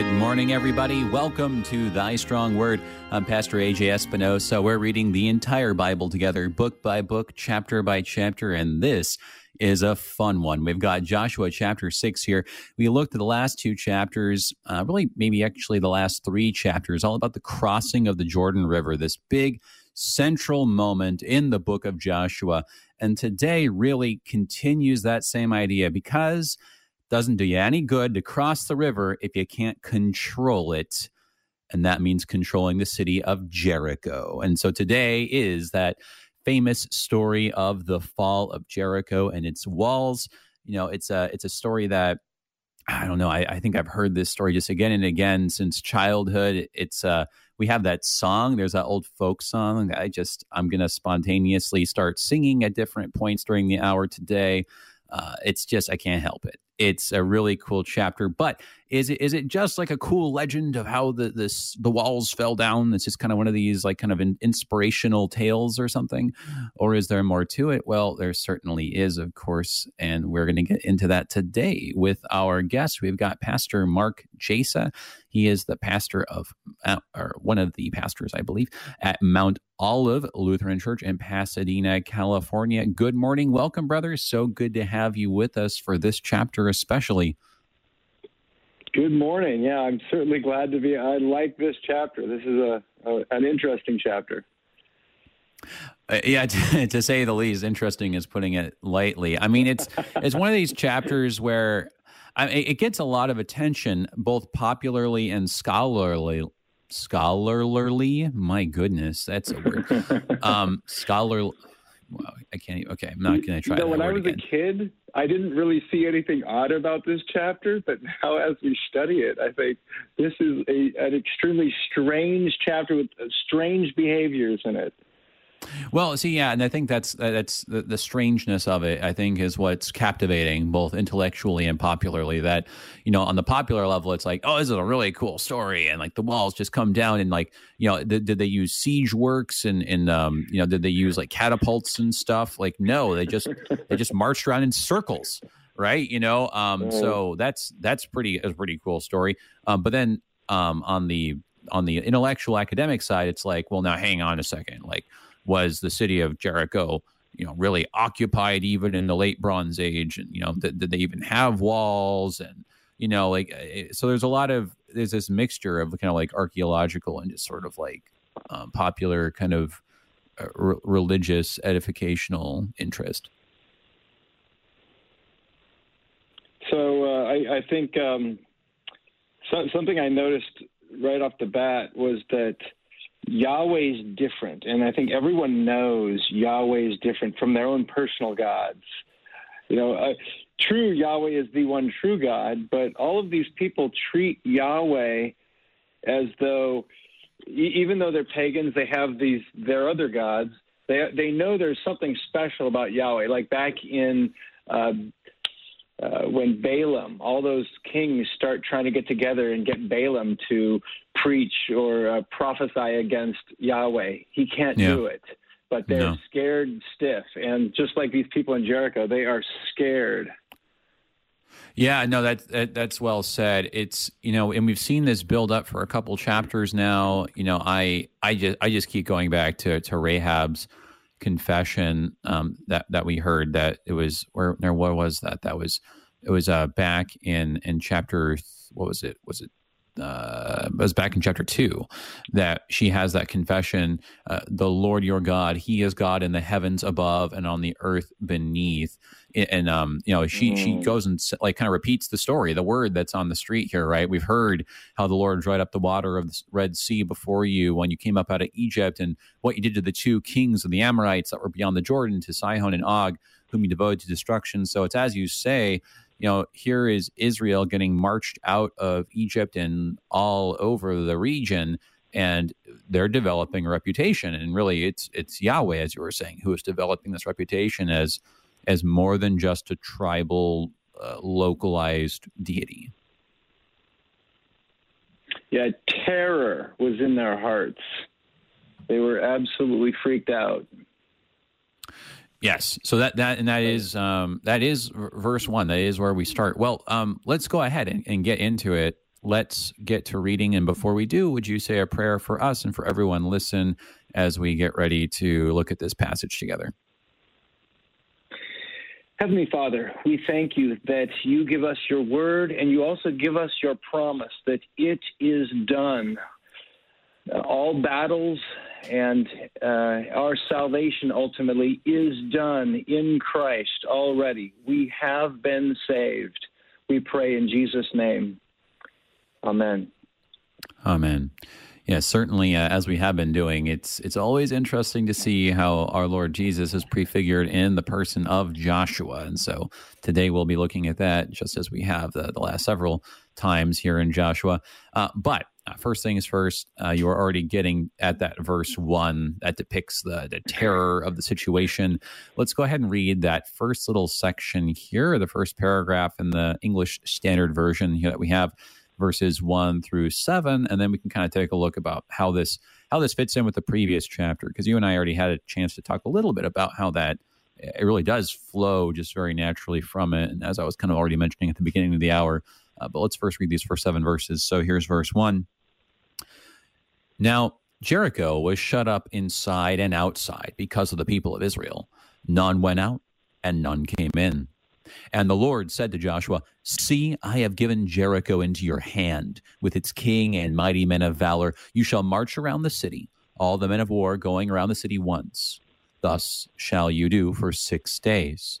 Good morning, everybody. Welcome to Thy Strong Word. I'm Pastor AJ Espinosa. We're reading the entire Bible together, book by book, chapter by chapter, and this is a fun one. We've got Joshua chapter 6 here. We looked at the last two chapters, uh, really, maybe actually the last three chapters, all about the crossing of the Jordan River, this big central moment in the book of Joshua. And today really continues that same idea because doesn't do you any good to cross the river if you can't control it. And that means controlling the city of Jericho. And so today is that famous story of the fall of Jericho and its walls. You know, it's a it's a story that I don't know. I, I think I've heard this story just again and again since childhood. It's uh we have that song. There's that old folk song I just I'm gonna spontaneously start singing at different points during the hour today. Uh, it's just I can't help it. It's a really cool chapter, but is it is it just like a cool legend of how the this the walls fell down? It's just kind of one of these like kind of an inspirational tales or something, or is there more to it? Well, there certainly is, of course, and we're going to get into that today with our guest. We've got Pastor Mark Jasa. He is the pastor of, uh, or one of the pastors, I believe, at Mount Olive Lutheran Church in Pasadena, California. Good morning. Welcome, brother. So good to have you with us for this chapter, especially. Good morning. Yeah, I'm certainly glad to be. I like this chapter. This is a, a an interesting chapter. Uh, yeah, to, to, say the least, interesting is putting it lightly. I mean, it's it's one of these chapters where I it gets a lot of attention, both popularly and scholarly. Scholarly, my goodness, that's a word. um, scholar. Wow, I can't. Even, Okay, I'm not going to try. You know, when I was again. a kid, I didn't really see anything odd about this chapter, but now as we study it, I think this is a, an extremely strange chapter with uh, strange behaviors in it. Well, see, yeah, and I think that's that's the, the, strangeness of it. I think is what's captivating, both intellectually and popularly. That you know, on the popular level, it's like, oh, this is a really cool story, and like the walls just come down, and like you know, did, did they use siege works and and um, you know, did they use like catapults and stuff? Like, no, they just they just marched around in circles, right? You know, um, so that's that's pretty a pretty cool story. Um, but then um, on the on the intellectual academic side, it's like, well, now hang on a second, like was the city of Jericho, you know, really occupied even in the late Bronze Age? And, you know, did, did they even have walls? And, you know, like, eh, so there's a lot of, there's this mixture of kind of like archaeological and just sort of like um, popular kind of uh, religious edificational interest. So uh, I, I, think um, so, something I noticed right off the bat was that Yahweh's different, and I think everyone knows Yahweh is different from their own personal gods. You know, uh, true Yahweh is the one true God, but all of these people treat Yahweh as though, even though they're pagans, they have these their other gods. They they know there's something special about Yahweh. Like back in uh, uh, when Balaam, all those kings start trying to get together and get Balaam to preach or uh, prophesy against Yahweh. He can't yeah. do it, but they're no. scared stiff. And just like these people in Jericho, they are scared. Yeah, no, that, that, that's well said. It's you know, and we've seen this build up for a couple chapters now. You know, I I just I just keep going back to to Rahab's confession um, that that we heard that it was where what was that? That was it was uh, back in in chapter what was it? Was it uh, was back in chapter two that she has that confession uh, the lord your god he is god in the heavens above and on the earth beneath. And um you know she mm. she goes and like kind of repeats the story the word that's on the street here right? We've heard how the lord dried up the water of the red sea before you when you came up out of egypt and what you did to the two kings of the amorites that were beyond the jordan to sihon and og whom you devoted to destruction. So it's as you say you know, here is Israel getting marched out of Egypt and all over the region, and they're developing a reputation. And really, it's it's Yahweh, as you were saying, who is developing this reputation as as more than just a tribal, uh, localized deity. Yeah, terror was in their hearts. They were absolutely freaked out. Yes. So that that and that is um, that is verse one. That is where we start. Well, um, let's go ahead and, and, get into it. let's get to reading. And before we do, would you say a prayer for us and for everyone listen as we get ready to look at this passage together? Heavenly Father, we thank you that you give us your word and you also give us your promise that it is done. All battles and uh, our salvation ultimately is done in Christ already. We have been saved. We pray in Jesus' name. Amen. Amen. Yes, certainly. Uh, as we have been doing, it's it's always interesting to see how our Lord Jesus is prefigured in the person of Joshua, and so today we'll be looking at that, just as we have the, the last several times here in Joshua. Uh, but uh, first things first, uh, you are already getting at that verse one that depicts the the terror of the situation. Let's go ahead and read that first little section here, the first paragraph in the English Standard Version here that we have verses one through seven, and then we can kind of take a look about how this how this fits in with the previous chapter. Because you and I already had a chance to talk a little bit about how that it really does flow just very naturally from it. And as I was kind of already mentioning at the beginning of the hour, uh, but let's first read these first seven verses. So here's verse one. Now Jericho was shut up inside and outside because of the people of Israel. None went out and none came in. And the Lord said to Joshua, See, I have given Jericho into your hand, with its king and mighty men of valor. You shall march around the city, all the men of war going around the city once. Thus shall you do for six days.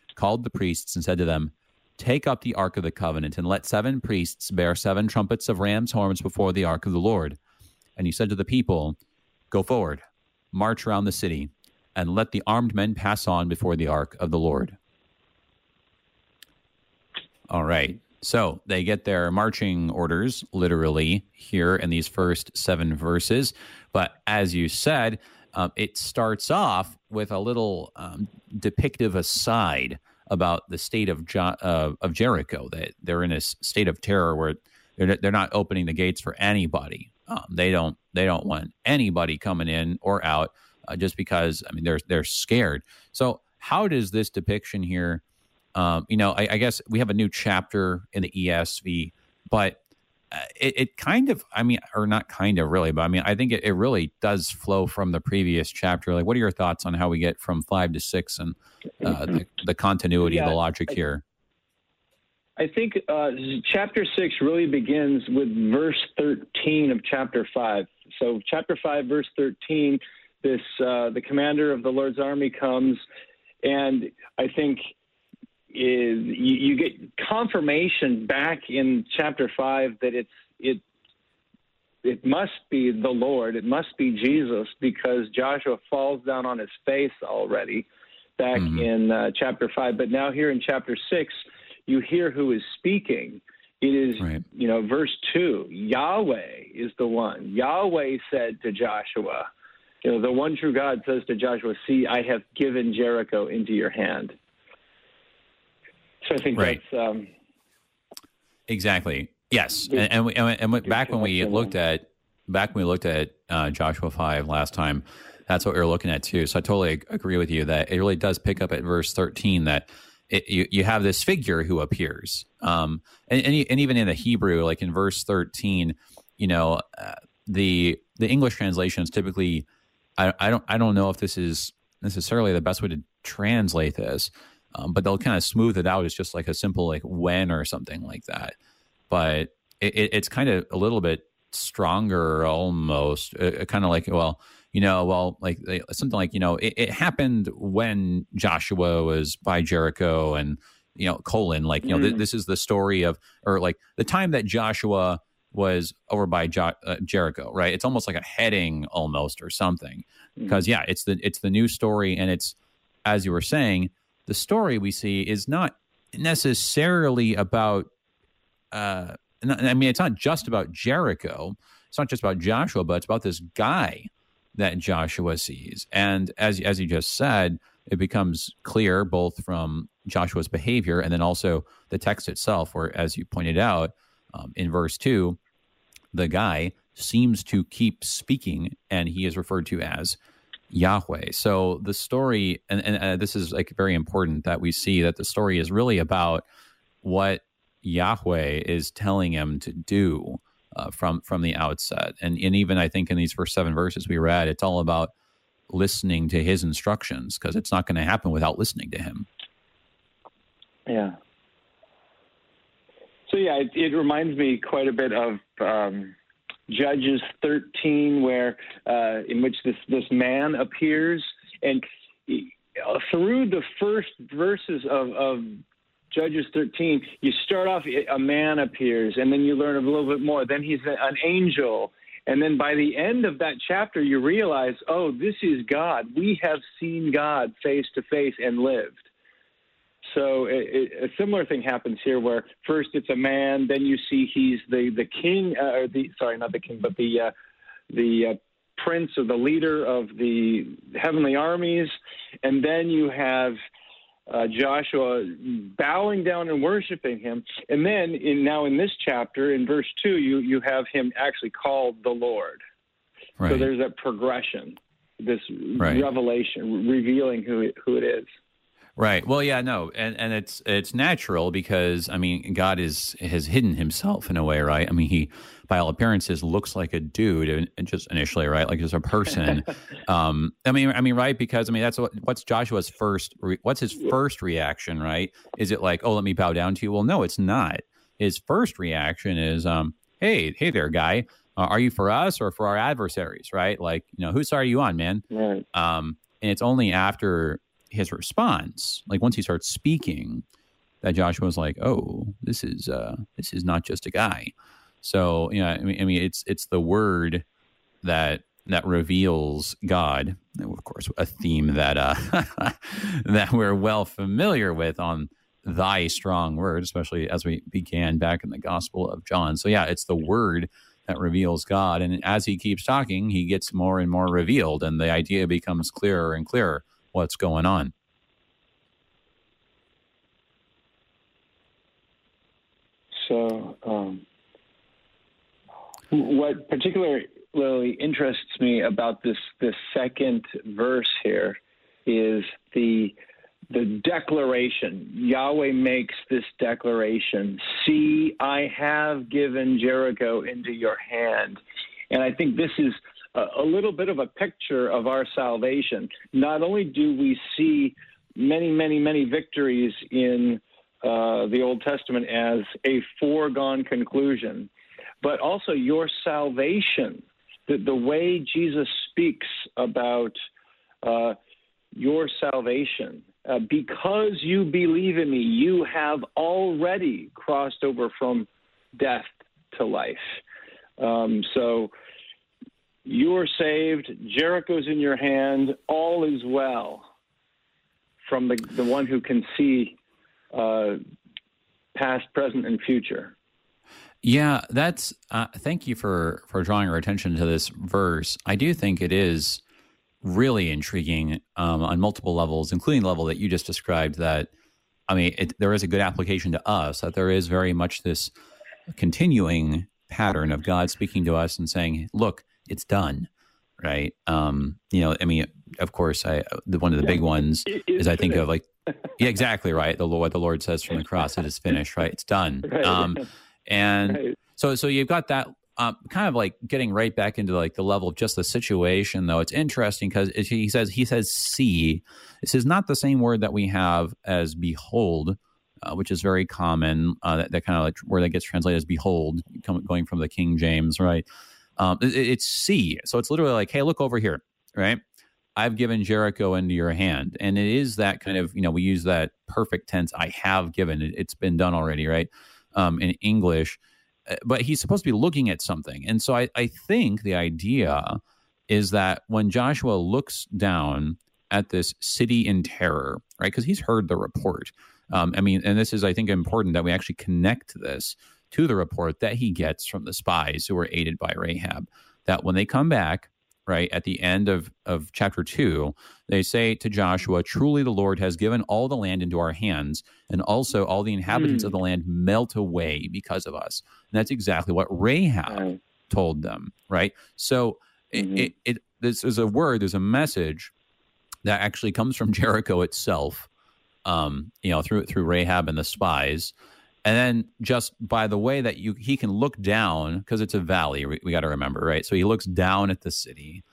called the priests and said to them, Take up the ark of the covenant, and let seven priests bear seven trumpets of ram's horns before the ark of the Lord. And he said to the people, Go forward, march around the city and let the armed men pass on before the ark of the Lord. All right. So they get their marching orders literally here in these first seven verses. But as you said, um, it starts off with a little um, depictive aside about the state of, jo- uh, of Jericho, that they're in a state of terror where they're, they're not opening the gates for anybody. Um, they don't they don't want anybody coming in or out uh, just because I mean they're they're scared. So how does this depiction here? Um, you know, I, I, guess we have a new chapter in the ESV, but it, it, kind of, I mean, or not kind of really, but I mean, I think it, it, really does flow from the previous chapter. Like, what are your thoughts on how we get from five to six and uh, the, the, continuity, yeah, the logic I, here? I think uh, chapter six really begins with verse 13 of chapter five. So, chapter five, verse 13 this uh, the commander of the Lord's army comes, and I think is you, you get confirmation back in chapter five that it's it it must be the Lord, it must be Jesus, because Joshua falls down on his face already back mm-hmm. in uh, chapter five. But now here in chapter six, you hear who is speaking. It is, right. you know, verse two. Yahweh is the one. Yahweh said to Joshua, you know, the one true God says to Joshua, "See, I have given Jericho into your hand." So I think right. that's um, exactly yes. And and, we, and, and back when we looked at back when we looked at uh, Joshua five last time, that's what we were looking at too. So I totally agree with you that it really does pick up at verse thirteen that. It, you, you have this figure who appears, um, and, and, and even in the Hebrew, like in verse thirteen, you know, uh, the the English translations typically I, I don't I don't know if this is necessarily the best way to translate this, um, but they'll kind of smooth it out as just like a simple like when or something like that. But it, it's kind of a little bit stronger almost, uh, uh kind of like well you know, well, like something like, you know, it, it, happened when Joshua was by Jericho and, you know, colon, like, you know, th- mm. this is the story of, or like the time that Joshua was over by jo- uh, Jericho, right? It's almost like a heading almost or something. Because mm-hmm. yeah, it's the it's the new story and it's as you were saying, the story we see is not necessarily about uh I mean, it's not just about Jericho. It's not just about Joshua, but it's about this guy that Joshua sees. And as as you just said, it becomes clear both from Joshua's behavior and then also the text itself, where, as you pointed out um, in verse two, the guy seems to keep speaking, and he is referred to as Yahweh. So the story, and, and uh, this is like very important that we see that the story is really about what Yahweh is telling him to do uh, from from the outset, and and even I think in these first seven verses we read, it's all about listening to His instructions because it's not going to happen without listening to Him. Yeah. So yeah, it, it reminds me quite a bit of um, Judges 13, where uh, in which this this man appears, and through the first verses of, of Judges 13, you start off a man appears, and then you learn a little bit more. Then he's an angel, and then by the end of that chapter, you realize, oh, this is God. We have seen God face to face and lived. So it, it, a similar thing happens here, where first it's a man, then you see he's the the king, uh, or the sorry, not the king, but the uh, the uh, prince or the leader of the heavenly armies, and then you have uh, Joshua bowing down and worshiping him, and then in now in this chapter, in verse two, you you have him actually called the Lord. Right. So there's that progression, this right. revelation, revealing who it, who it is. Right. Well, yeah, no, and and it's it's natural because I mean, God is has hidden Himself in a way, right? I mean, He, by all appearances, looks like a dude, just initially, right? Like just a person. um, I mean, I mean, right? Because I mean, that's what what's Joshua's first. Re, what's his first reaction, right? Is it like, oh, let me bow down to you? Well, no, it's not. His first reaction is, um, hey, hey there, guy. Uh, are you for us or for our adversaries? Right? Like, you know, whose side are you on, man? Right. Um, and it's only after his response, like once he starts speaking, that Joshua was like, "Oh, this is uh, this is not just a guy." So yeah, I mean, I mean, it's it's the word that that reveals God. Of course, a theme that uh, that we're well familiar with on Thy strong word, especially as we began back in the Gospel of John. So yeah, it's the word that reveals God, and as he keeps talking, he gets more and more revealed, and the idea becomes clearer and clearer what's going on. So, um, what particularly interests me about this this second verse here is the the declaration. Yahweh makes this declaration See, I have given Jericho into your hand. And I think this is a, little bit of a picture of our salvation. Not only do we see many, many, many victories in uh, the Old Testament as a foregone conclusion, but also your salvation, the, the way Jesus speaks about uh, your salvation. Uh, because you believe in me, you have already crossed over from death to life. Um, so you're saved. Jericho's in your hand. All is well from the, the one who can see uh, past, present, and future. Yeah, that's. Uh, thank you for for drawing our attention to this verse. I do think it is really intriguing um, on multiple levels, including the level that you just described. That I mean, it, there is a good application to us. That there is very much this continuing pattern of God speaking to us and saying, "Look, it's done." Right? Um, you know, I mean, of course, I the, one of the big ones is I think of like yeah, exactly right. The Lord, the Lord says from the cross, it is finished. Right, it's done. Right. Um, and right. so, so you've got that um, kind of like getting right back into like the level of just the situation. Though it's interesting because he says he says see. This is not the same word that we have as behold. Uh, which is very common. Uh, that, that kind of like where that gets translated as "behold," going from the King James, right? Um, it, it's see, so it's literally like, "Hey, look over here," right? I've given Jericho into your hand. And it is that kind of, you know, we use that perfect tense, I have given. It, has been done already, right? Um, in English. Uh, but he's supposed to be looking at something. And so I, I think the idea is that when Joshua looks down at this city in terror, right? Because he's heard the report Um, I mean, and this is, I think, important that we actually connect this to the report that he gets from the spies who were aided by Rahab. That when they come back, right at the end of of chapter two, they say to Joshua, "Truly, the Lord has given all the land into our hands, and also all the inhabitants mm. of the land melt away because of us." And that's exactly what Rahab right. told them, right? So mm-hmm. it, it, it this is a word, there's a message that actually comes from Jericho itself, um, you know, through through Rahab and the spies. And then just by the way that you he can look down because it's a valley, we, we got to remember, right? So he looks down at the city.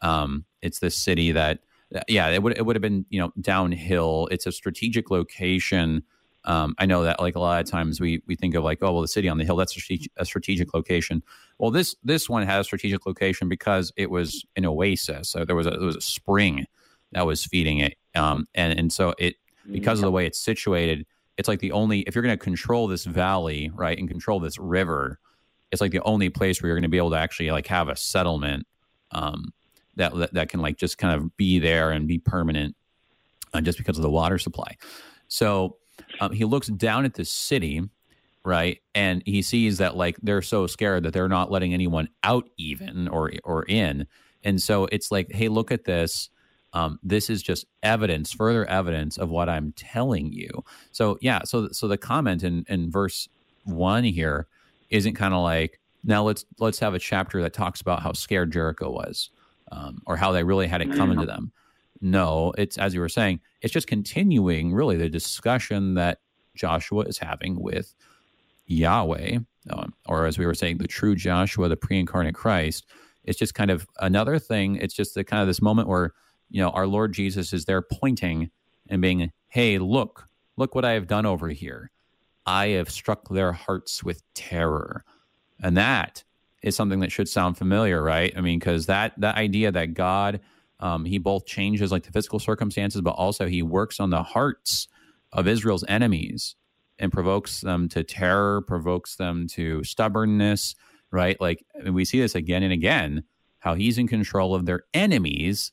Um, it's this city that, yeah, it would it would have been you know downhill. It's a strategic location. Um, I know that like a lot of times we we think of like oh well the city on the hill that's a strategic, a strategic location. Well this this one has a strategic location because it was an oasis. So there was a there was a spring that was feeding it, um, and and so it because of the way it's situated, it's like the only if you're going to control this valley right and control this river, it's like the only place where you're going to be able to actually like have a settlement um, that, that that can like just kind of be there and be permanent, uh, just because of the water supply. So um, he looks down at the city right and he sees that like they're so scared that they're not letting anyone out even or or in and so it's like hey look at this um, this is just evidence, further evidence of what I'm telling you. So yeah, so so the comment in, in verse one here isn't kind of like now let's let's have a chapter that talks about how scared Jericho was, um, or how they really had it coming to them. No, it's as you were saying, it's just continuing really the discussion that Joshua is having with Yahweh, um, or as we were saying, the true Joshua, the pre-incarnate Christ. It's just kind of another thing. It's just the kind of this moment where you know, our Lord Jesus is there pointing and being, hey, look, look what I have done over here. I have struck their hearts with terror. And that is something that should sound familiar, right? I mean, because that that idea that God, um, he both changes like the physical circumstances, but also he works on the hearts of Israel's enemies and provokes them to terror, provokes them to stubbornness, right? Like we see this again and again, how he's in control of their enemies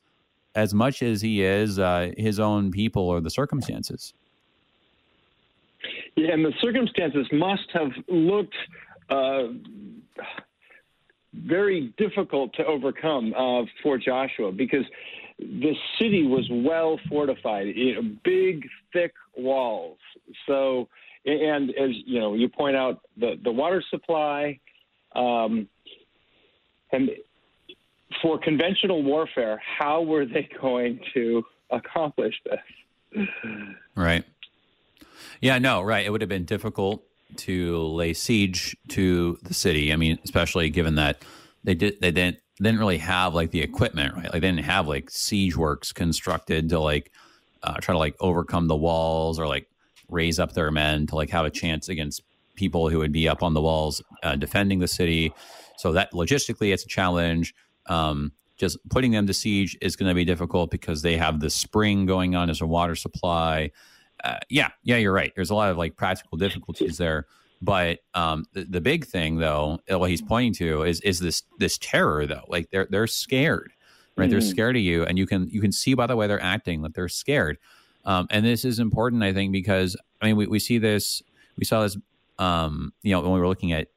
as much as he is uh, his own people or the circumstances. Yeah, and the circumstances must have looked uh, very difficult to overcome uh, for Joshua because the city was well fortified, you know, big, thick walls. So, and as you know, you point out the the water supply, um, and for conventional warfare, how were they going to accomplish this? Right. Yeah, no, right. It would have been difficult to lay siege to the city. I mean, especially given that they did they didn't didn't really have like the equipment, right? Like they didn't have like siege works constructed to like uh, try to like overcome the walls or like raise up their men to like have a chance against people who would be up on the walls uh, defending the city. So that logistically, it's a challenge. Um, just putting them to siege is going to be difficult because they have the spring going on as a water supply. Uh, yeah, yeah, you're right. There's a lot of like practical difficulties there. But um, the, the big thing, though, what he's pointing to is is this this terror, though. Like they're they're scared, right? Mm. They're scared of you, and you can you can see by the way they're acting that they're scared. Um, and this is important, I think, because I mean we, we see this we saw this um, you know when we were looking at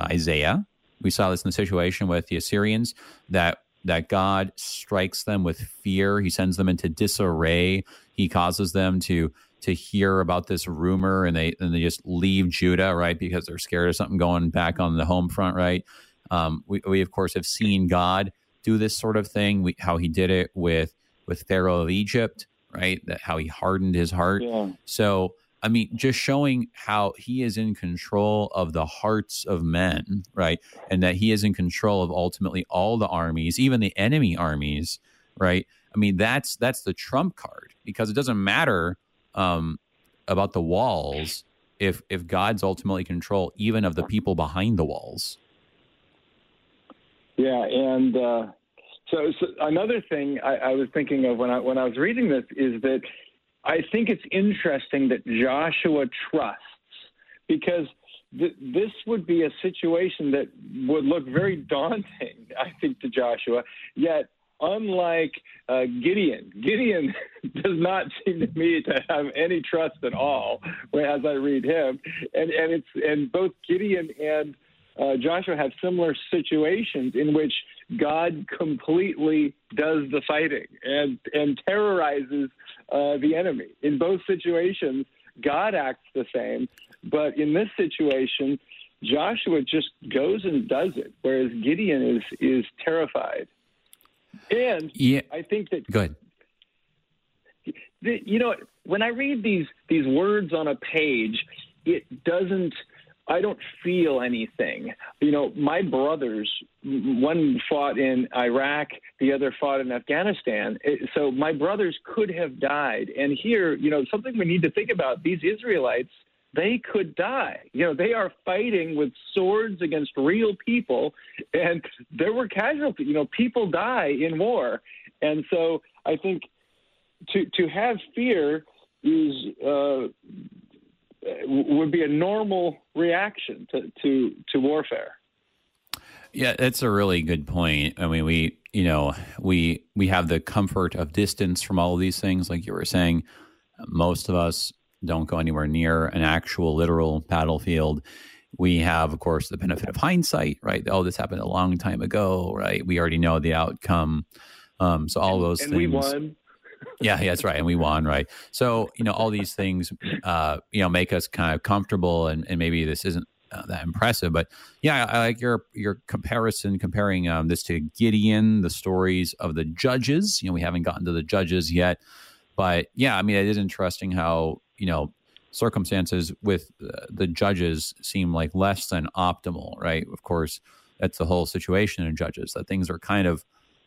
Isaiah we saw this in the situation with the Assyrians that that God strikes them with fear. He sends them into disarray. He causes them to to hear about this rumor and they and they just leave Judah, right? Because they're scared of something going back on the home front, right? Um, we, we of course have seen God do this sort of thing. We, how he did it with with Pharaoh of Egypt, right? That how he hardened his heart. Yeah. So I mean, just showing how he is in control of the hearts of men, right? And that he is in control of ultimately all the armies, even the enemy armies, right? I mean, that's that's the trump card because it doesn't matter um, about the walls if if God's ultimately control even of the people behind the walls. Yeah, and uh, so, so, another thing I, I was thinking of when I when I was reading this is that I think it's interesting that Joshua trusts because th- this would be a situation that would look very daunting, I think, to Joshua. Yet unlike uh, Gideon. Gideon does not seem to me to have any trust at all as I read him, and and it's and both Gideon and uh, Joshua have similar situations in which God completely does the fighting and and terrorizes uh, the enemy. In both situations, God acts the same, but in this situation, Joshua just goes and does it, whereas Gideon is is terrified. And yeah. I think that go ahead. You know, when I read these these words on a page, it doesn't. I don't feel anything. You know, my brothers, one fought in Iraq, the other fought in Afghanistan. So my brothers could have died. And here, you know, something we need to think about these Israelites they could die. You know, they are fighting with swords against real people, and there were casualties. You know, people die in war, and so I think to to have fear is uh, would be a normal reaction to, to to warfare. Yeah, that's a really good point. I mean, we you know we we have the comfort of distance from all of these things, like you were saying. Most of us don't go anywhere near an actual literal battlefield. We have, of course, the benefit of hindsight, right? Oh, this happened a long time ago, right? We already know the outcome. Um, so all and, those and things. we won. Yeah, yeah, that's right, and we won, right? So you know, all these things, uh, you know, make us kind of comfortable, and, and maybe this isn't uh, that impressive, but yeah, I, I, like your your comparison, comparing um, this to Gideon, the stories of the judges. You know, we haven't gotten to the judges yet, but yeah, I mean, it is interesting how you know circumstances with uh, the judges seem like less than optimal, right? Of course, that's the whole situation in judges that things are kind of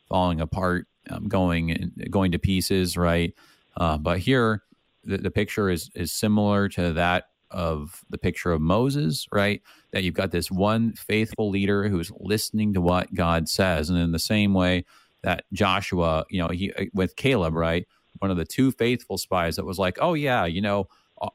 falling apart, um, going going to pieces, right? Uh, but here, the, the picture is is similar to that of the picture of Moses, right? That you've got this one faithful leader who's listening to what God says, and in the same way that Joshua, you know, he uh, with Caleb, right? one of the two faithful spies that was like, "Oh yeah, you know,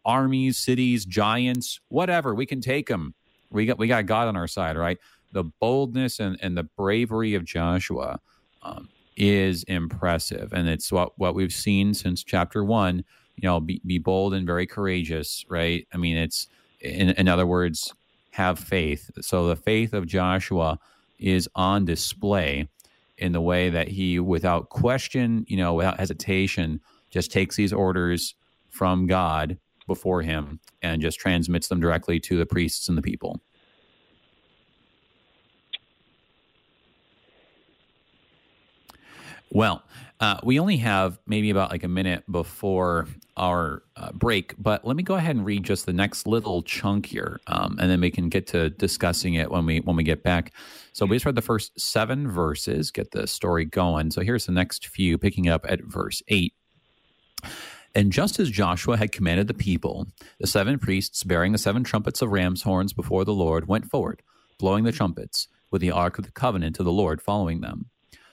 armies, cities, giants, whatever, we can take them. We got we got God on our side, right?" The boldness and, and the bravery of Joshua um, is impressive, and it's what what we've seen since chapter one. You know, be, be bold and very courageous, right? I mean, it's in, in other words, have faith. So the faith of Joshua is on display in the way that he, without question, you know, without hesitation, just takes these orders from God before him and just transmits them directly to the priests and the people. Well, uh, we only have maybe about like a minute before our uh, break, but let me go ahead and read just the next little chunk here, um, and then we can get to discussing it when we when we get back. So we just read the first seven verses, get the story going. So here's the next few, picking up at verse eight. And just as Joshua had commanded the people, the seven priests bearing the seven trumpets of ram's horns before the Lord went forward, blowing the trumpets, with the ark of the covenant of the Lord following them.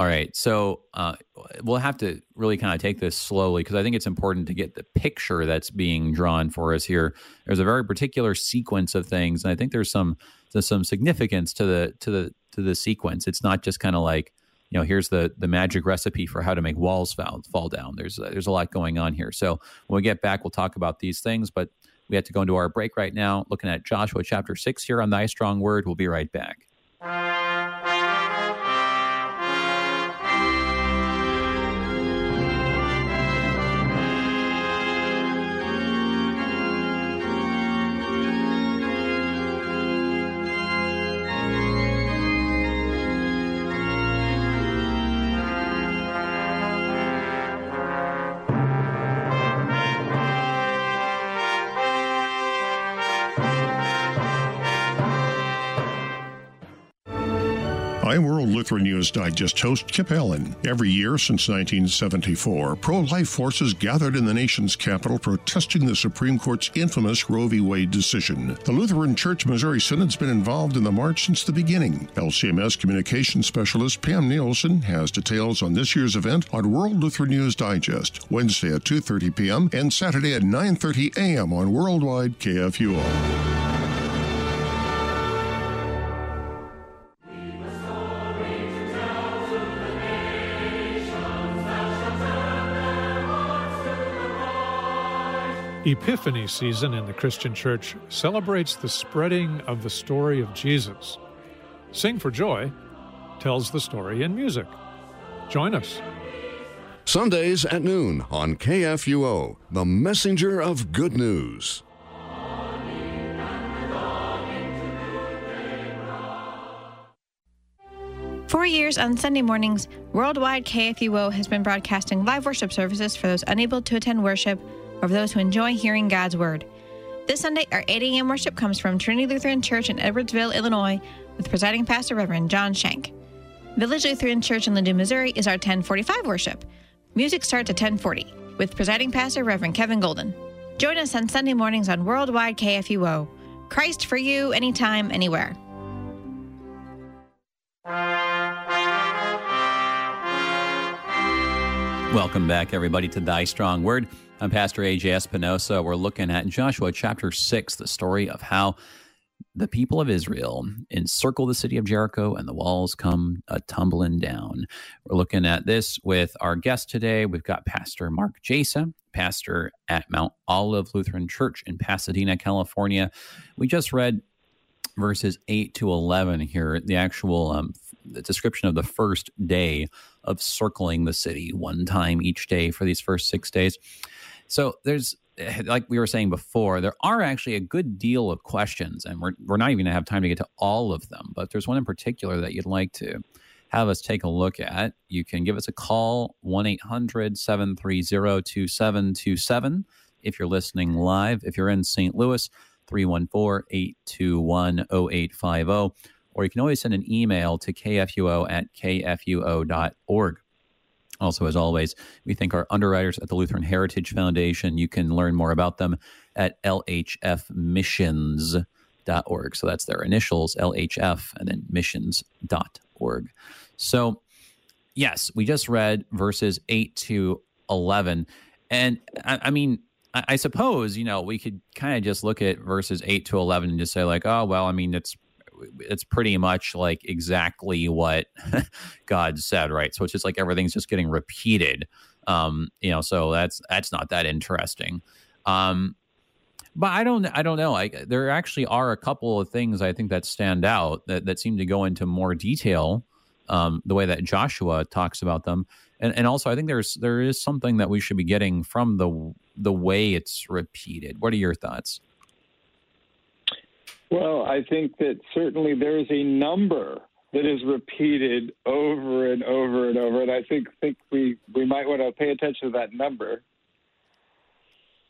All right. So uh, we'll have to really kind of take this slowly because I think it's important to get the picture that's being drawn for us here. There's a very particular sequence of things, and I think there's some there's some significance to the to the to the sequence. It's not just kind of like you know here's the the magic recipe for how to make walls fall fall down. There's uh, there's a lot going on here. So when we get back, we'll talk about these things. But we have to go into our break right now, looking at Joshua chapter six here on Thy Strong Word. We'll be right back. Lutheran News Digest host Kip Allen. Every year since 1974, pro life forces gathered in the nation's capital protesting the Supreme Court's infamous Roe v. Wade decision. The Lutheran Church Missouri Synod's been involved in the march since the beginning. LCMS communications specialist Pam Nielsen has details on this year's event on World Lutheran News Digest, Wednesday at 2:30 p.m. and Saturday at 9:30 a.m. on Worldwide KFUO. Epiphany season in the Christian church celebrates the spreading of the story of Jesus. Sing for Joy tells the story in music. Join us. Sundays at noon on KFUO, the messenger of good news. For years on Sunday mornings, Worldwide KFUO has been broadcasting live worship services for those unable to attend worship for those who enjoy hearing God's Word. This Sunday, our 8 a.m. worship comes from Trinity Lutheran Church in Edwardsville, Illinois, with presiding pastor Reverend John Shank. Village Lutheran Church in Linden, Missouri is our 1045 worship. Music starts at 1040 with presiding pastor Reverend Kevin Golden. Join us on Sunday mornings on Worldwide KFUO. Christ for you, anytime, anywhere. Welcome back, everybody, to Thy Strong Word. I'm Pastor AJ Espinosa. We're looking at Joshua chapter 6, the story of how the people of Israel encircle the city of Jericho and the walls come uh, tumbling down. We're looking at this with our guest today. We've got Pastor Mark Jason, pastor at Mount Olive Lutheran Church in Pasadena, California. We just read verses 8 to 11 here, the actual um, the description of the first day of circling the city one time each day for these first six days. So there's eh, like we were saying before, there are actually a good deal of questions, and we're we're not even gonna have time to get to all of them. But there's one in particular that you'd like to have us take a look at. You can give us a call 1 800 730 2727 if you're listening live. If you're in St. Louis, 314 821 0850 or you can always send an email to kfuo at kfuo.org. Also, as always, we thank our underwriters at the Lutheran Heritage Foundation. You can learn more about them at lhfmissions.org. So that's their initials, LHF, and then missions.org. So, yes, we just read verses 8 to 11. And I, I mean, I, I suppose, you know, we could kind of just look at verses 8 to 11 and just say, like, oh, well, I mean, it's it's pretty much like exactly what God said, right? So it's just like everything's just getting repeated. Um, you know, so that's that's not that interesting. Um, but I don't I don't know. I, there actually are a couple of things I think that stand out that, that seem to go into more detail. Um, the way that Joshua talks about them, and and also I think there's there is something that we should be getting from the the way it's repeated. What are your thoughts? Well, I think that certainly there is a number that is repeated over and over and over, and I think think we we might want to pay attention to that number.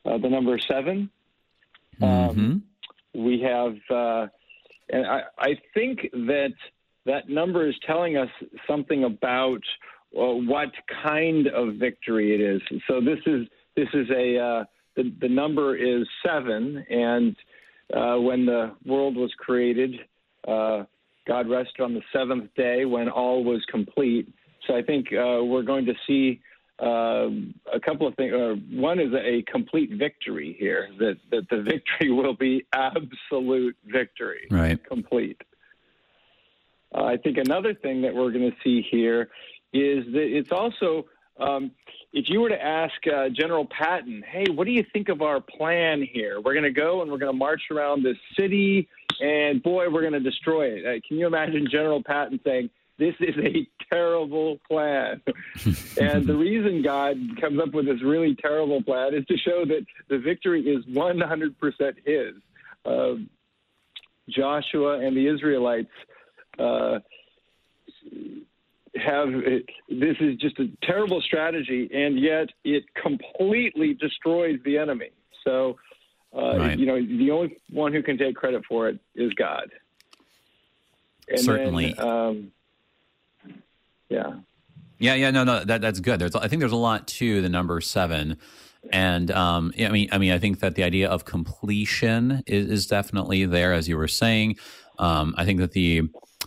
Uh, the number 7 mm-hmm. um, we have, uh, and I, I think that that number is telling us something about uh, what kind of victory it is. So this is this is a uh, the the number is seven, and uh, when the world was created. Uh, God rested on the seventh day when all was complete. So I think uh, we're going to see uh, a couple of things. Uh, one is a complete victory here, that, that the victory will be absolute victory, right. complete. Uh, I think another thing that we're going to see here is that it's also um, if you were to ask uh, General Patton, hey, what do you think of our plan here? We're going to go and we're going to march around this city, and boy, we're going to destroy it. Uh, can you imagine General Patton saying, this is a terrible plan. and the reason God comes up with this really terrible plan is to show that the victory is 100% His. Uh, Joshua and the Israelites uh, have this is just a terrible strategy, and yet it completely destroys the enemy. So, uh, right. you know, the only one who can take credit for it is God. And Certainly. Then, um, Yeah. Yeah, yeah, no, no, that that's good. There's, I think there's a lot to the number seven, and um, I mean, I mean, I think that the idea of completion is, is definitely there, as you were saying. Um, I think that the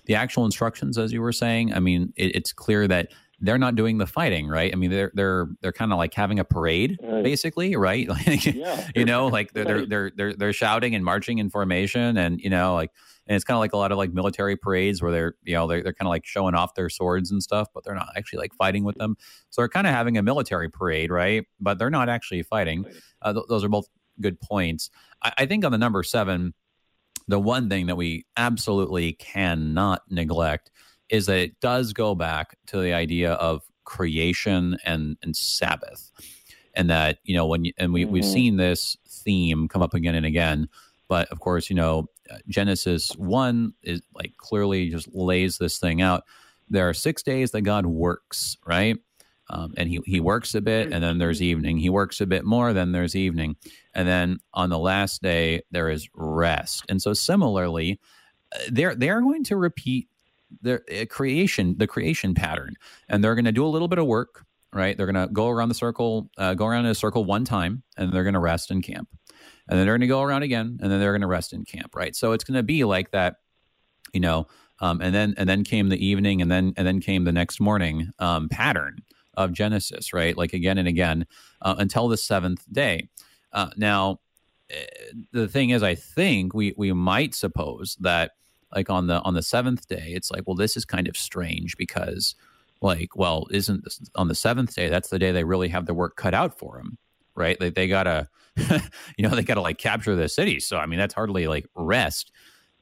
the actual instructions, as you were saying, I mean, it, it's clear that they're not doing the fighting, right? I mean, they're they're they're kind of like having a parade, Right. basically, right? Like, Yeah. you know, like they're, they're they're they're they're shouting and marching in formation, and you know, like, and it's kind of like a lot of like military parades where they're you know they're they're kind of like showing off their swords and stuff, but they're not actually like fighting with them. So they're kind of having a military parade, right? But they're not actually fighting. Uh, th- those are both good points. I, I think on the number seven, the one thing that we absolutely cannot neglect is that it does go back to the idea of creation and and Sabbath, and that you know when you, and we we've Mhm. seen this theme come up again and again. But of course, you know uh, Genesis one is like clearly just lays this thing out. There are six days that God works, right? Um, and he, he works a bit, and then there's evening. He works a bit more, then there's evening. And then on the last day, there is rest. And so, similarly, uh, they're, they're going to repeat their uh, creation, the creation pattern, and they're going to do a little bit of work, right? They're going to go around the circle, uh, go around in a circle one time, and they're going to rest in camp. And then they're going to go around again, and then they're going to rest in camp, right? So it's going to be like that, you know. Um, and then and then came the evening, and then and then came the next morning um, pattern of Genesis, right? Like again and again uh, until the seventh day. Uh, now, eh, the thing is, I think we we might suppose that like on the on the seventh day, it's like, well, this is kind of strange because, like, well, isn't this, on the seventh day? That's the day they really have the work cut out for them, right? Like they gotta, you know, they gotta like capture the city. So I mean, that's hardly like rest.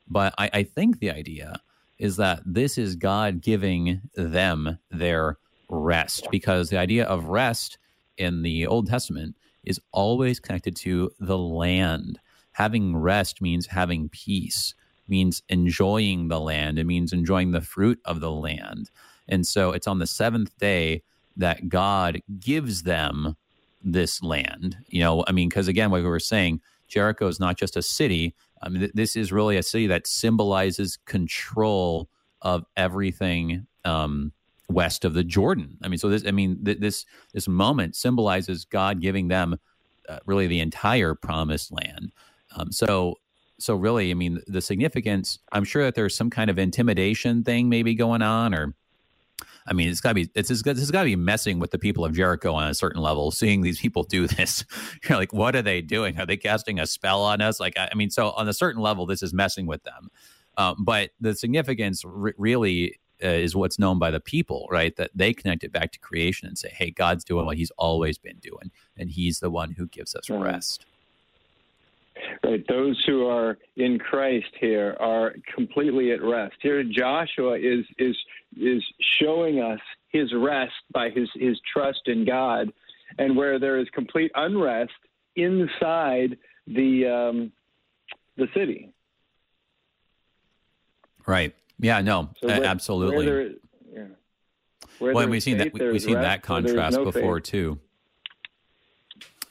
But I, I think the idea is that this is God giving them their rest because the idea of rest in the Old Testament is always connected to the land. Having rest means having peace, means enjoying the land, it means enjoying the fruit of the land. And so it's on the seventh day that God gives them this land. You know, I mean, because again, what we were saying, Jericho is not just a city. I mean, th- this is really a city that symbolizes control of everything um, west of the Jordan. I mean, so this, I mean, th- this this moment symbolizes God giving them uh, really the entire promised land. Um, so, so really, I mean, the significance. I'm sure that there's some kind of intimidation thing maybe going on, or I mean, it's got to be it's this has got to be messing with the people of Jericho on a certain level. Seeing these people do this, you're like, what are they doing? Are they casting a spell on us? Like, I, I mean, so on a certain level, this is messing with them. Um, but the significance re- really uh, is what's known by the people, right? That they connect it back to creation and say, "Hey, God's doing what He's always been doing, and He's the one who gives us Right. rest." Right. Those who are in Christ here are completely at rest. Here Joshua is is is showing us his rest by his, his trust in God and where there is complete unrest inside the um, the city. Right? Yeah. No. So where- absolutely. Where there, yeah. Where well, and we've seen that we, we've seen rest, that where there is contrast no before faith. too.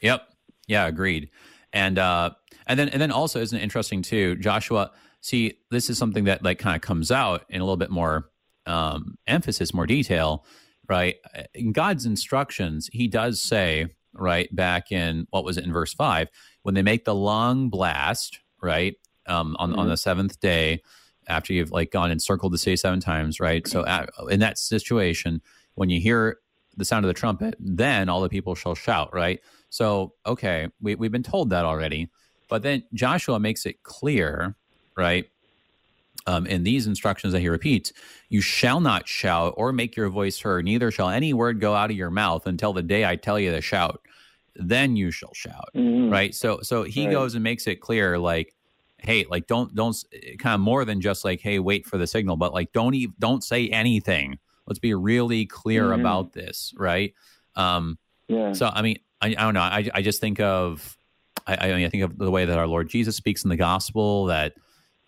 Yep. Yeah, agreed. And uh and then and then also isn't it interesting too, Joshua, see, this is something that like kind of comes out in a little bit more um emphasis, more detail, right? In God's instructions, he does say, right, back in what was it in verse 5, when they make the long blast, right? Um on on Mhm. the seventh day after you've like gone and circled the city seven times, right? So in that situation, when you hear the sound of the trumpet, then all the people shall shout, right? So, okay, we, we've been told that already. But then Joshua makes it clear, right? Um, in these instructions that he repeats, you shall not shout or make your voice heard, neither shall any word go out of your mouth until the day I tell you to shout. Then you shall shout Mhm. right so so he Right. goes and makes it clear like hey like don't don't kind of more than just like hey wait for the signal but like don't even don't say anything let's be really clear Mhm. about this right um Yeah. so i mean i, I don't know i i just think of I, I mean, I think of the way that our Lord Jesus speaks in the gospel that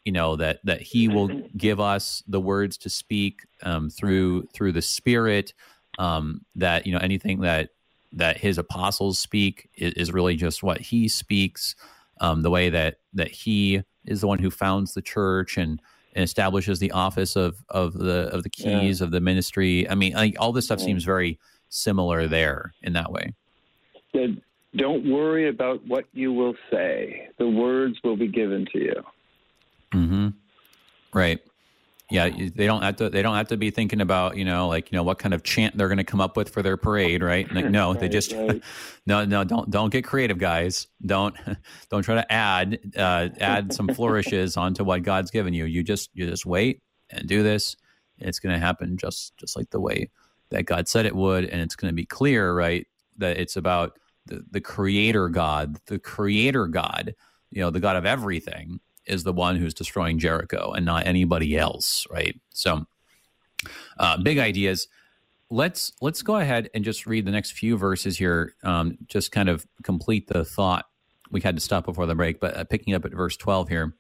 you know that that He will give us the words to speak um, through through the Spirit. Um, that you know anything that that His apostles speak is, is really just what He speaks. Um, the way that that He is the one who founds the church and and establishes the office of of the of the keys yeah. of the ministry. I mean, like, all this stuff yeah. seems very similar there in that way. don't worry about what you will say; the words will be given to you. Hmm. Right yeah, they don't have to. They don't have to be thinking about you know like you know what kind of chant they're going to come up with for their parade, right? Like, no, right, they just right. no, no, don't don't get creative, guys. Don't don't try to add uh, add some flourishes onto what God's given you. You just you just wait and do this. And it's going to happen just just like the way that God said it would, and it's going to be clear, right? That it's about the the Creator God, the Creator God, you know, the God of everything is the one who's destroying Jericho and not anybody else, right? So, uh, big ideas. Let's let's go ahead and just read the next few verses here. Um, just kind of complete the thought. We had to stop before the break, but uh, picking up at verse twelve here.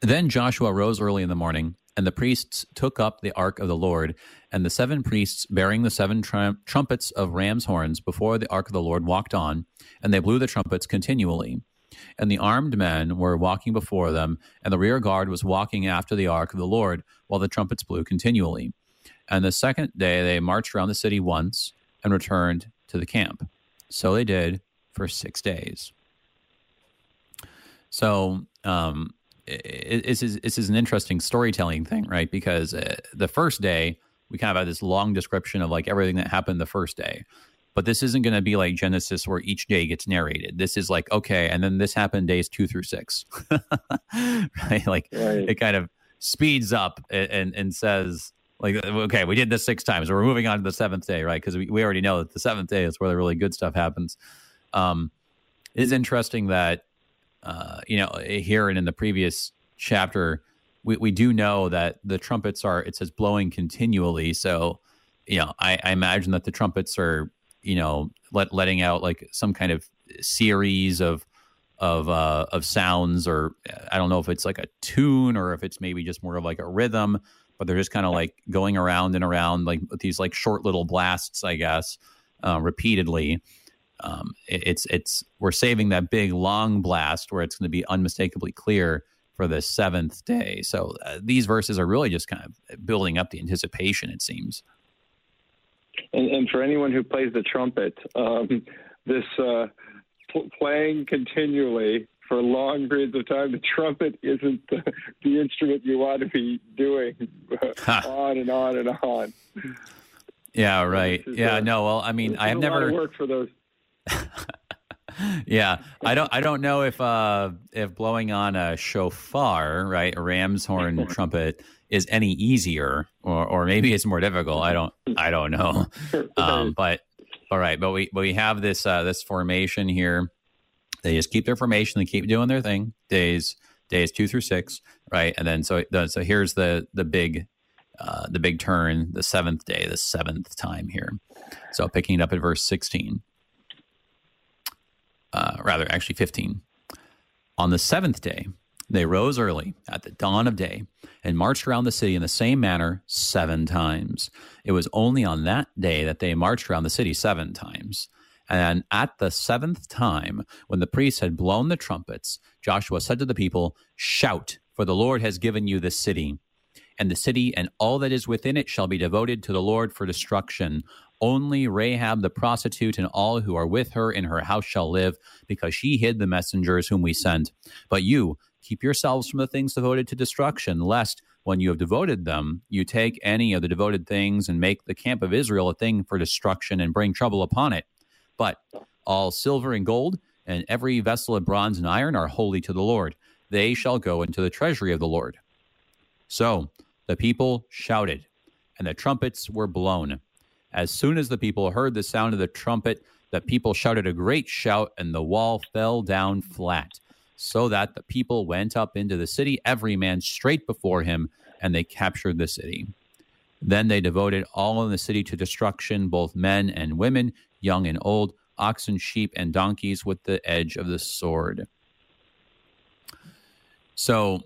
Then Joshua rose early in the morning, and the priests took up the ark of the Lord, and the seven priests bearing the seven trum- trumpets of ram's horns before the ark of the Lord walked on, and they blew the trumpets continually. And the armed men were walking before them, and the rear guard was walking after the ark of the Lord, while the trumpets blew continually. And the second day they marched around the city once and returned to the camp. So they did for six days. So um, this is this is an interesting storytelling thing, right? Because uh, the first day we kind of had this long description of like everything that happened the first day, but this isn't going to be like Genesis where each day gets narrated. This is like, okay, and then this happened days two through six. right? Like right. it kind of speeds up and, and, and says, like, okay, we did this six times. We're moving on to the seventh day, right? Because we, we already know that the seventh day is where the really good stuff happens. Um, it is interesting that, uh, you know, here and in the previous chapter, we, we do know that the trumpets are, it says blowing continually. So, you know, I, I imagine that the trumpets are you know let, letting out like some kind of series of of uh, of sounds or I don't know if it's like a tune or if it's maybe just more of like a rhythm, but they're just kind of like going around and around like these like short little blasts, I guess, uh, repeatedly. Um, it, it's it's we're saving that big long blast where it's going to be unmistakably clear for the seventh day. So uh, these verses are really just kind of building up the anticipation. It seems. And, and for anyone who plays the trumpet, um, this uh, p- playing continually for long periods of time, the trumpet isn't the, the instrument you want to be doing on and on and on. Yeah, right. Yeah, uh, no. Well, I mean, I have never worked for those. yeah, I don't. I don't know if uh, if blowing on a shofar, right, a ram's horn trumpet, is any easier, or or maybe it's more difficult. I don't I don't know. Um, but all right, but we but we have this uh, this formation here. They just keep their formation. They keep doing their thing. Days days two through six, right? And then so so here's the the big uh, the big turn, the seventh day, the seventh time here. So picking it up at verse sixteen, uh, rather actually fifteen. On the seventh day, they rose early at the dawn of day and marched around the city in the same manner seven times. It was only on that day that they marched around the city seven times. And at the seventh time, when the priests had blown the trumpets, Joshua said to the people, Shout, for the Lord has given you this city. And the city and all that is within it shall be devoted to the Lord for destruction. Only Rahab the prostitute and all who are with her in her house shall live, because she hid the messengers whom we sent. But you, Keep yourselves from the things devoted to destruction, lest when you have devoted them, you take any of the devoted things and make the camp of Israel a thing for destruction and bring trouble upon it. But all silver and gold and every vessel of bronze and iron are holy to the Lord. They shall go into the treasury of the Lord. So the people shouted, and the trumpets were blown. As soon as the people heard the sound of the trumpet, the people shouted a great shout, and the wall fell down flat so that the people went up into the city, every man straight before him, and they captured the city. Then they devoted all in the city to destruction, both men and women, young and old, oxen, sheep, and donkeys, with the edge of the sword. So,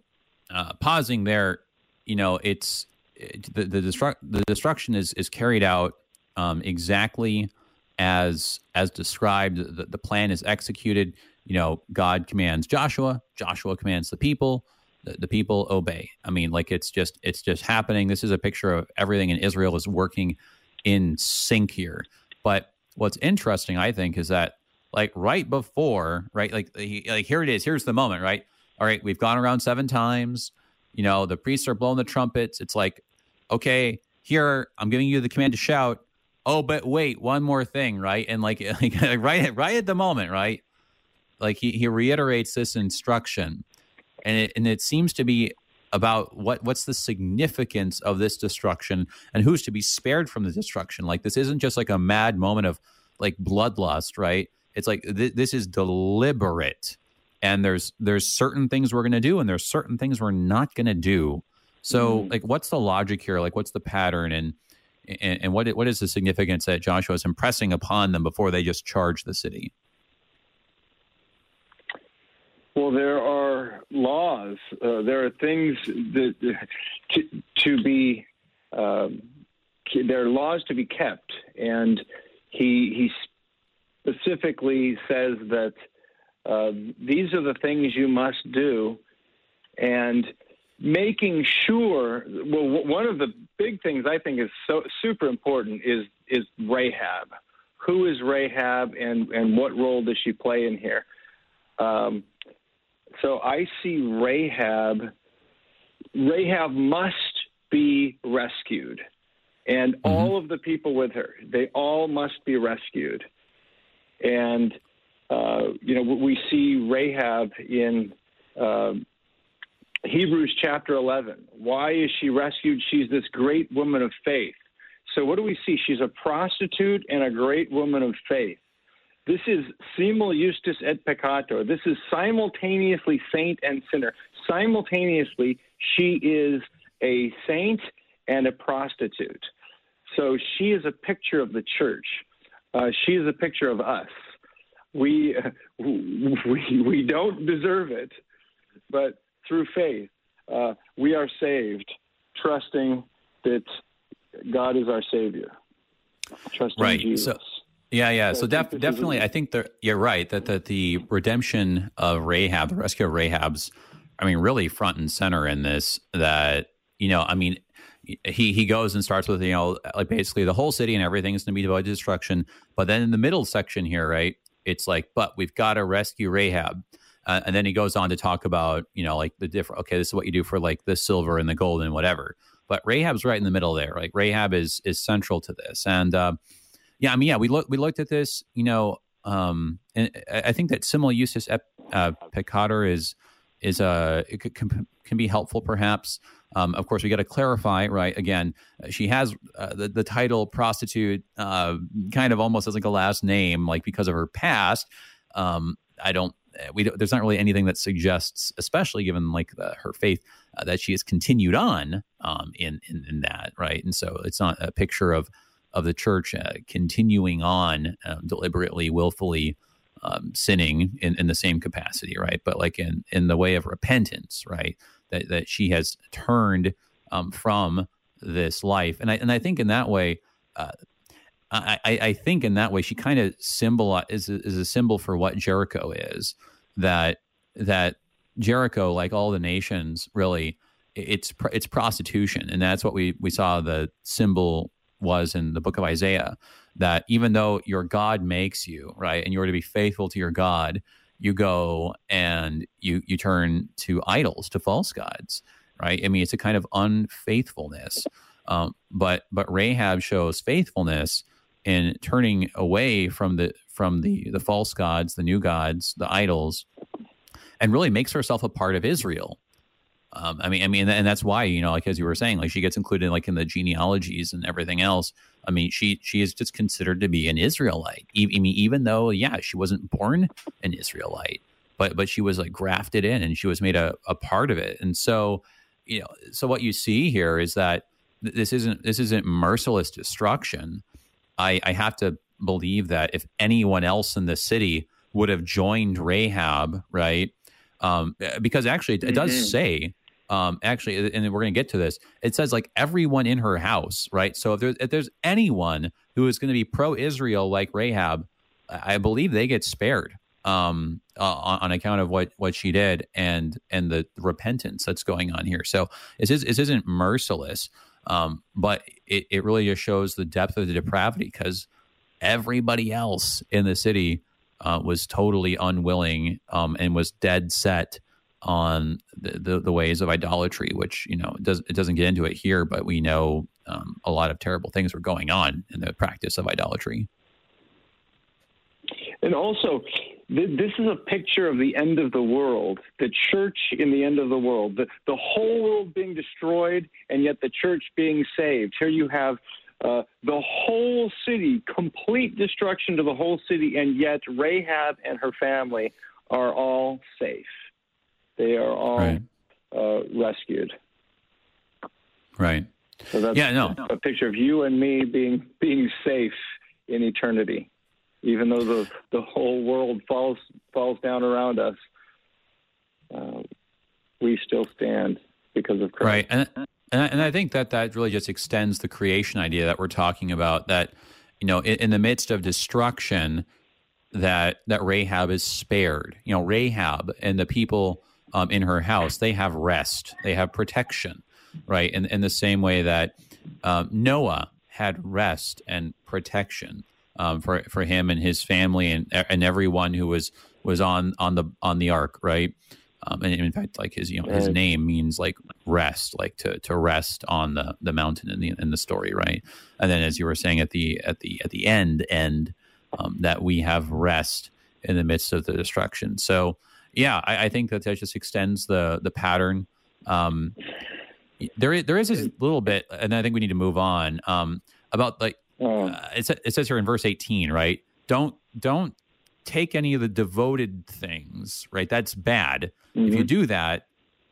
uh, pausing there, you know, it's it, the the, destru- the destruction is is carried out um, exactly as as described. The, the plan is executed you know, God commands Joshua, Joshua commands the people. the, the people obey. I mean, like it's just it's just happening. This is a picture of everything in Israel is working in sync here. But what's interesting, I think, is that like right before, right, like like here it is. Here's the moment, right? All right, we've gone around seven times. You know, the priests are blowing the trumpets. It's like, okay, here I'm giving you the command to shout. Oh, but wait, one more thing, right? And like, like right, right at the moment, right? Like he he reiterates this instruction and it, and it seems to be about what what's the significance of this destruction and who's to be spared from the destruction. Like this isn't just like a mad moment of like bloodlust, right? It's like th- this is deliberate, and there's there's certain things we're going to do, and there's certain things we're not going to do. So, mm. like, what's the logic here? Like, what's the pattern, and and, and what what is the significance that Joshua is impressing upon them before they just charge the city? Well, there are laws. Uh, there are things that to, to be. Um, there are laws to be kept, and he he specifically says that uh, these are the things you must do, and making sure. Well, one of the big things I think is so super important is is Rahab. Who is Rahab, and and what role does she play in here? Um, so I see Rahab. Rahab must be rescued, and mm-hmm. all of the people with her, they all must be rescued. And uh, you know, we see Rahab in uh, Hebrews chapter 11. Why is she rescued? She's this great woman of faith. So, what do we see? She's a prostitute and a great woman of faith. This is simul justus et peccator. This is simultaneously saint and sinner. Simultaneously, she is a saint and a prostitute. So she is a picture of the church. Uh, she is a picture of us. We, we, we don't deserve it, but through faith, uh, we are saved, trusting that God is our Savior. Trusting right. Jesus. So- yeah, yeah. So, so def- definitely, I think that you're right that, that the redemption of Rahab, the rescue of Rahab's, I mean, really front and center in this. That you know, I mean, he he goes and starts with you know, like basically the whole city and everything is going to be devoted to destruction. But then in the middle section here, right, it's like, but we've got to rescue Rahab. Uh, and then he goes on to talk about you know like the different okay this is what you do for like the silver and the gold and whatever but rahab's right in the middle there like rahab is is central to this and uh, yeah, I mean, yeah, we looked we looked at this, you know, um, and I think that simul justus ep, uh, is is a uh, it can, can be helpful perhaps. Um, of course, we got to clarify, right? Again, she has uh, the, the title prostitute, uh, kind of almost as like a last name, like because of her past. Um, I don't. We don't, there's not really anything that suggests, especially given like the, her faith, uh, that she has continued on um, in, in in that, right? And so it's not a picture of of the church uh, continuing on uh, deliberately, willfully um, sinning in, in the same capacity, right? But like in in the way of repentance, right? That that she has turned um, from this life, and I and I think in that way. Uh, I, I think in that way she kind of symbol is is a symbol for what Jericho is that that Jericho like all the nations really it's it's prostitution and that's what we we saw the symbol was in the book of Isaiah that even though your God makes you, right, and you are to be faithful to your God, you go and you you turn to idols, to false gods, right? I mean, it's a kind of unfaithfulness. Um, but but Rahab shows faithfulness in turning away from the from the the false gods, the new gods, the idols, and really makes herself a part of Israel. Um, I mean, I mean, and that's why you know, like as you were saying, like she gets included like in the genealogies and everything else. I mean, she she is just considered to be an Israelite. I mean, even though yeah, she wasn't born an Israelite, but but she was like grafted in and she was made a, a part of it. And so, you know, so what you see here is that this isn't this isn't merciless destruction. I I have to believe that if anyone else in the city would have joined Rahab, right? Um, because actually, it, it does mm-hmm. say um, actually, and we're going to get to this. It says like everyone in her house, right? So if there's if there's anyone who is going to be pro-Israel like Rahab, I believe they get spared. um, uh, on, on, account of what what she did and and the repentance that's going on here. So it is it isn't merciless, um, but it, it really just shows the depth of the depravity because everybody else in the city uh, was totally unwilling um, and was dead set on the, the, the, ways of idolatry, which you know it does it doesn't get into it here, but we know um, a lot of terrible things were going on in the practice of idolatry. And also, this is a picture of the end of the world, the church in the end of the world, the, the whole world being destroyed, and yet the church being saved. Here you have uh, the whole city, complete destruction to the whole city, and yet Rahab and her family are all safe. They are all right. uh, rescued. Right. So that's yeah, no. a picture of you and me being being safe in eternity, even though the the whole world falls falls down around us. Uh, we still stand because of Christ. Right, and and I, and I think that that really just extends the creation idea that we're talking about. That you know, in, in the midst of destruction, that that Rahab is spared. You know, Rahab and the people um, in her house they have rest, they have protection, right? In in the same way that um, Noah had rest and protection um, for for him and his family and and everyone who was was on on the on the ark, right? Um, and in fact, like his, you know, his name means like rest, like to to rest on the the mountain in the in the story, right? And then, as you were saying at the at the at the end, end um, that we have rest in the midst of the destruction. So, yeah, I, I think that that just extends the the pattern. Um, there is, there is a little bit, and I think we need to move on um, about like oh. uh, it, it says here in verse eighteen, right? Don't don't take any of the devoted things, right? That's bad. Mm-hmm. If you mm-hmm. do that,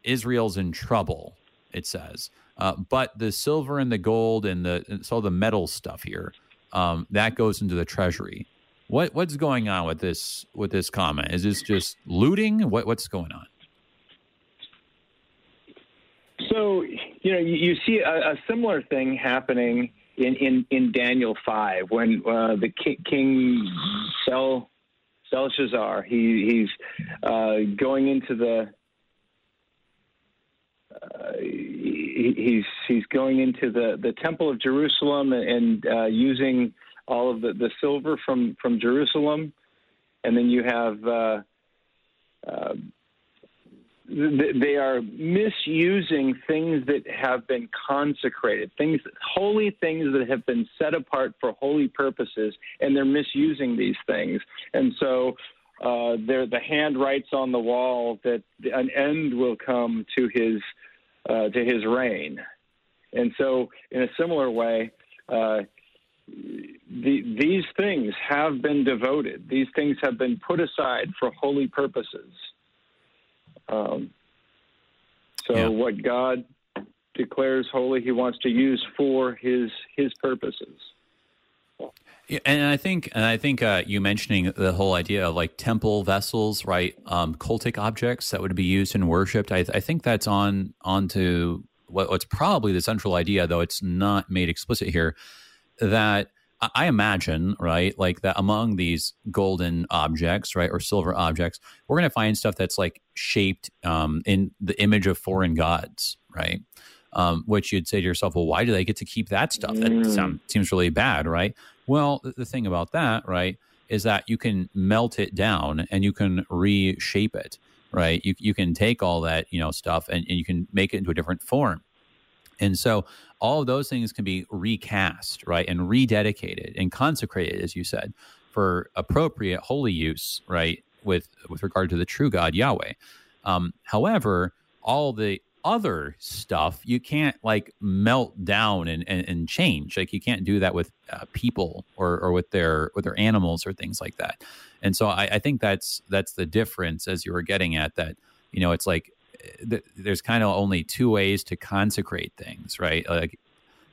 Israel's in trouble, it says. Uh, but the silver and the gold and the so the metal stuff here, um, that goes into the treasury. What what's going on with this with this comment? Is this just looting? What what's going on? So you know you, see a, a, similar thing happening in, in, in Daniel five when uh, the king, king Sel Belshazzar. He, he's uh, going into the. Uh, he, he's he's going into the, the temple of Jerusalem and uh, using all of the, the silver from, from Jerusalem, and then you have uh, uh, they are misusing things that have been consecrated, things, holy things that have been set apart for holy purposes, and they're misusing these things. And so, uh, the hand writes on the wall that an end will come to his uh, to his reign. And so, in a similar way, uh, the, these things have been devoted. These things have been put aside for holy purposes. Um, so yeah. what God declares holy, He wants to use for His His purposes. Yeah, and I think, and I think uh, you mentioning the whole idea of like temple vessels, right? Um, cultic objects that would be used and worshipped. I, I think that's on onto what, what's probably the central idea, though it's not made explicit here. That I imagine, right, like that among these golden objects, right, or silver objects, we're going to find stuff that's like shaped um, in the image of foreign gods, right? Um, which you'd say to yourself, well, why do they get to keep that stuff? That mm. sound, seems really bad, right? Well, the, the thing about that, right, is that you can melt it down and you can reshape it, right? You, you can take all that, you know, stuff and, and you can make it into a different form. And so all of those things can be recast, right, and rededicated and consecrated, as you said, for appropriate holy use, right, with with regard to the true God Yahweh. Um, however, all the other stuff you can't like melt down and, and, and change like you can't do that with uh, people or, or with their with their animals or things like that and so I, I think that's that's the difference as you were getting at that you know it's like th- there's kind of only two ways to consecrate things, right? Like,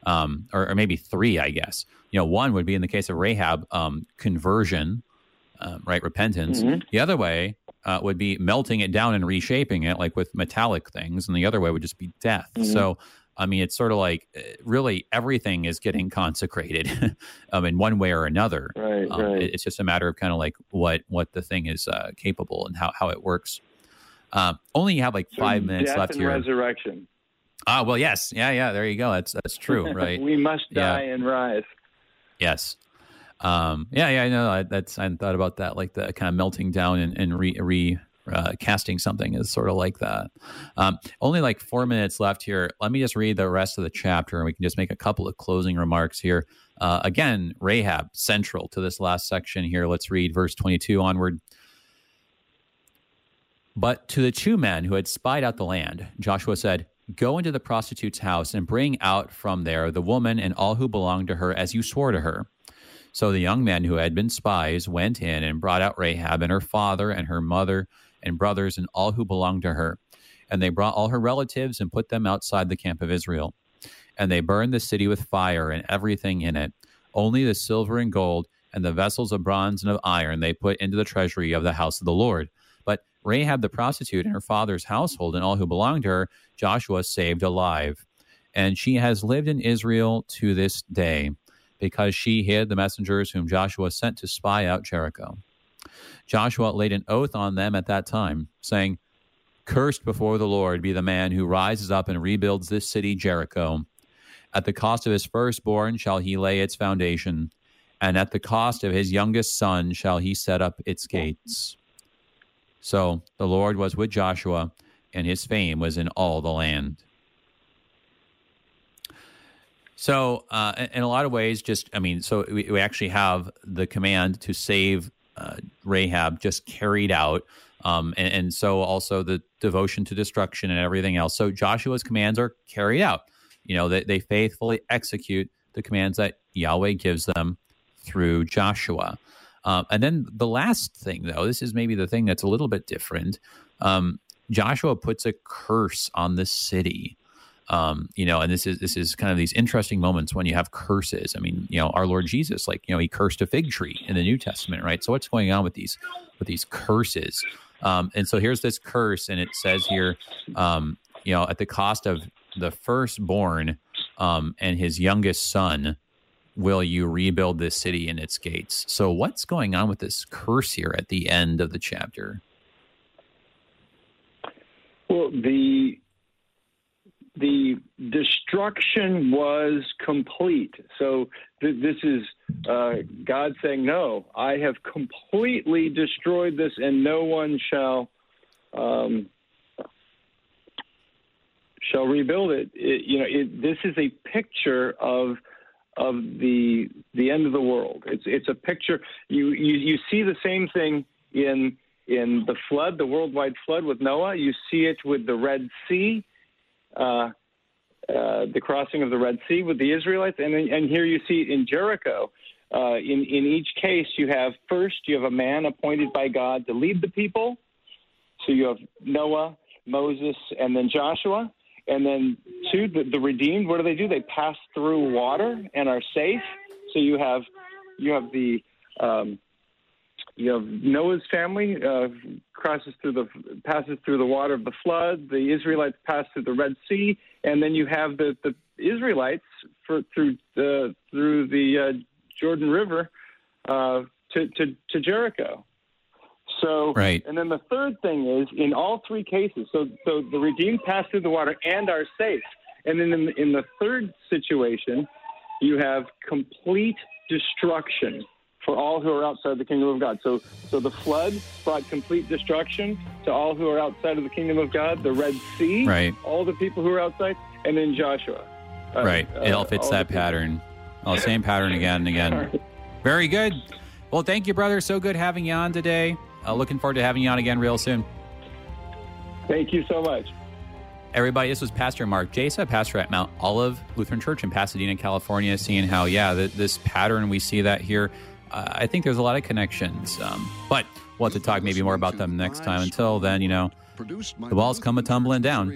um, or, or, maybe three, I guess. You know, one would be in the case of Rahab, um, conversion, um, right? Repentance. Mm-hmm. The other way uh, would be melting it down and reshaping it, like with metallic things, and the other way would just be death. Mm-hmm. So, I mean, it's sort of like uh, really everything is getting consecrated um, in one way or another. Right, um, right. It's just a matter of kind of like what what the thing is uh, capable and how, how it works. Um, only have like five minutes death left and here. resurrection. Ah, well, yes, yeah, yeah. There you go. That's that's true, right? we must Yeah. die and rise. Yes. Um, yeah, yeah, I know. I, that's I hadn't thought about that, like the kind of melting down and, and re, re uh, casting something is sort of like that. Um, only like four minutes left here. Let me just read the rest of the chapter, and we can just make a couple of closing remarks here. Uh, again, Rahab central to this last section here. Let's read verse twenty-two onward. But to the two men who had spied out the land, Joshua said, Go into the prostitute's house and bring out from there the woman and all who belong to her as you swore to her. So the young men who had been spies went in and brought out Rahab and her father and her mother and brothers and all who belonged to her. And they brought all her relatives and put them outside the camp of Israel. And they burned the city with fire and everything in it. Only the silver and gold and the vessels of bronze and of iron they put into the treasury of the house of the Lord. Rahab the prostitute and her father's household and all who belonged to her, Joshua saved alive. And she has lived in Israel to this day, because she hid the messengers whom Joshua sent to spy out Jericho. Joshua laid an oath on them at that time, saying, Cursed before the Lord be the man who rises up and rebuilds this city, Jericho. At the cost of his firstborn shall he lay its foundation, and at the cost of his youngest son shall he set up its gates. So the Lord was with Joshua, and his fame was in all the land. So, uh, in- a lot of ways, just I mean, so we, we actually have the command to save uh, Rahab just carried out, um, and, and so also the devotion to destruction and everything else. So Joshua's commands are carried out. You know, they, they faithfully execute the commands that Yahweh gives them through Joshua. Um, and then the last thing, though, this is maybe the thing that's a little bit different. Um, Joshua puts a curse on the city. Um, you know, and this is this is kind of these interesting moments when you have curses. I mean, you know, our Lord Jesus, like you know, he cursed a fig tree in the New Testament, right? So what's going on with these with these curses? Um, and so here's this curse, and it says here, um, you know, at the cost of the firstborn um, and his youngest son, will you rebuild this city and its gates? So what's going on with this curse here at the end of the chapter? Well, the the destruction was complete. So th- this is uh, God saying, "No, I have completely destroyed this, and no one shall um, shall rebuild it." it you know, it, this is a picture of of the the end of the world. It's it's a picture. You you, you see the same thing in in the flood, the worldwide flood with Noah. You see it with the Red Sea, uh, uh, the crossing of the Red Sea with the Israelites, and and here you see it in Jericho. Uh, in in each case, you have first you have a man appointed by God to lead the people. So you have Noah, Moses, and then Joshua. And then two, the, the redeemed. What do they do? They pass through water and are safe. So you have you have the um, you have Noah's family uh, crosses through the passes through the water of the flood. The Israelites pass through the Red Sea, and then you have the, the Israelites for, through the through the uh, Jordan River uh, to, to to Jericho. So, Right. and then the third thing is in all three cases. So, so the redeemed pass through the water and are safe. And then in the, in the third situation, you have complete destruction for all who are outside the kingdom of God. So, so the flood brought complete destruction to all who are outside of the kingdom of God. The Red Sea, Right. all the people who are outside, and then Joshua. Uh, right. It all uh, fits all that pattern. Oh, same pattern again and again. Very good. Well, thank you, brother. So good having you on today. Uh, looking forward to having you on again real soon. Thank you so much. Everybody, this was Pastor Mark Jasa, pastor at Mount Olive Lutheran Church in Pasadena, California, seeing how, yeah, th- this pattern, we see that here. Uh, I think there's a lot of connections. Um, but we'll have to talk maybe more about them next time. Until then, you know, the balls come a tumbling down.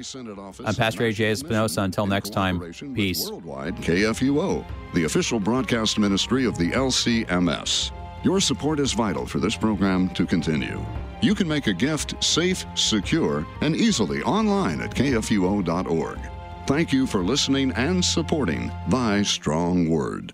I'm Pastor A.J. Espinosa. Until next time, peace. Worldwide KFUO, the official broadcast ministry of the LCMS. Your support is vital for this program to continue. You can make a gift safe, secure, and easily online at kfuo.org. Thank you for listening and supporting Thy Strong Word.